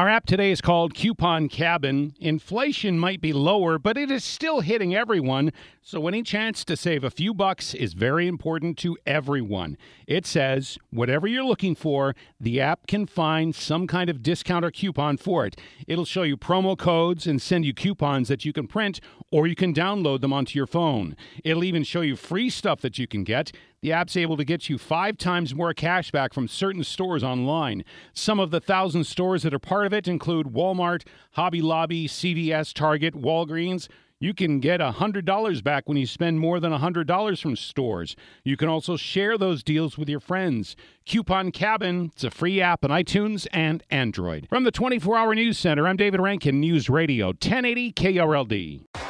Our app today is called Coupon Cabin. Inflation might be lower, but it is still hitting everyone. So any chance to save a few bucks is very important to everyone. It says whatever you're looking for, the app can find some kind of discount or coupon for it. It'll show you promo codes and send you coupons that you can print or you can download them onto your phone. It'll even show you free stuff that you can get. The app's able to get you five times more cash back from certain stores online. Some of the thousand stores that are part of it include Walmart, Hobby Lobby, CVS, Target, Walgreens. You can get $100 back when you spend more than $100 from stores. You can also share those deals with your friends. Coupon Cabin, it's a free app on iTunes and Android. From the 24 Hour News Center, I'm David Rankin, News Radio 1080 KRLD.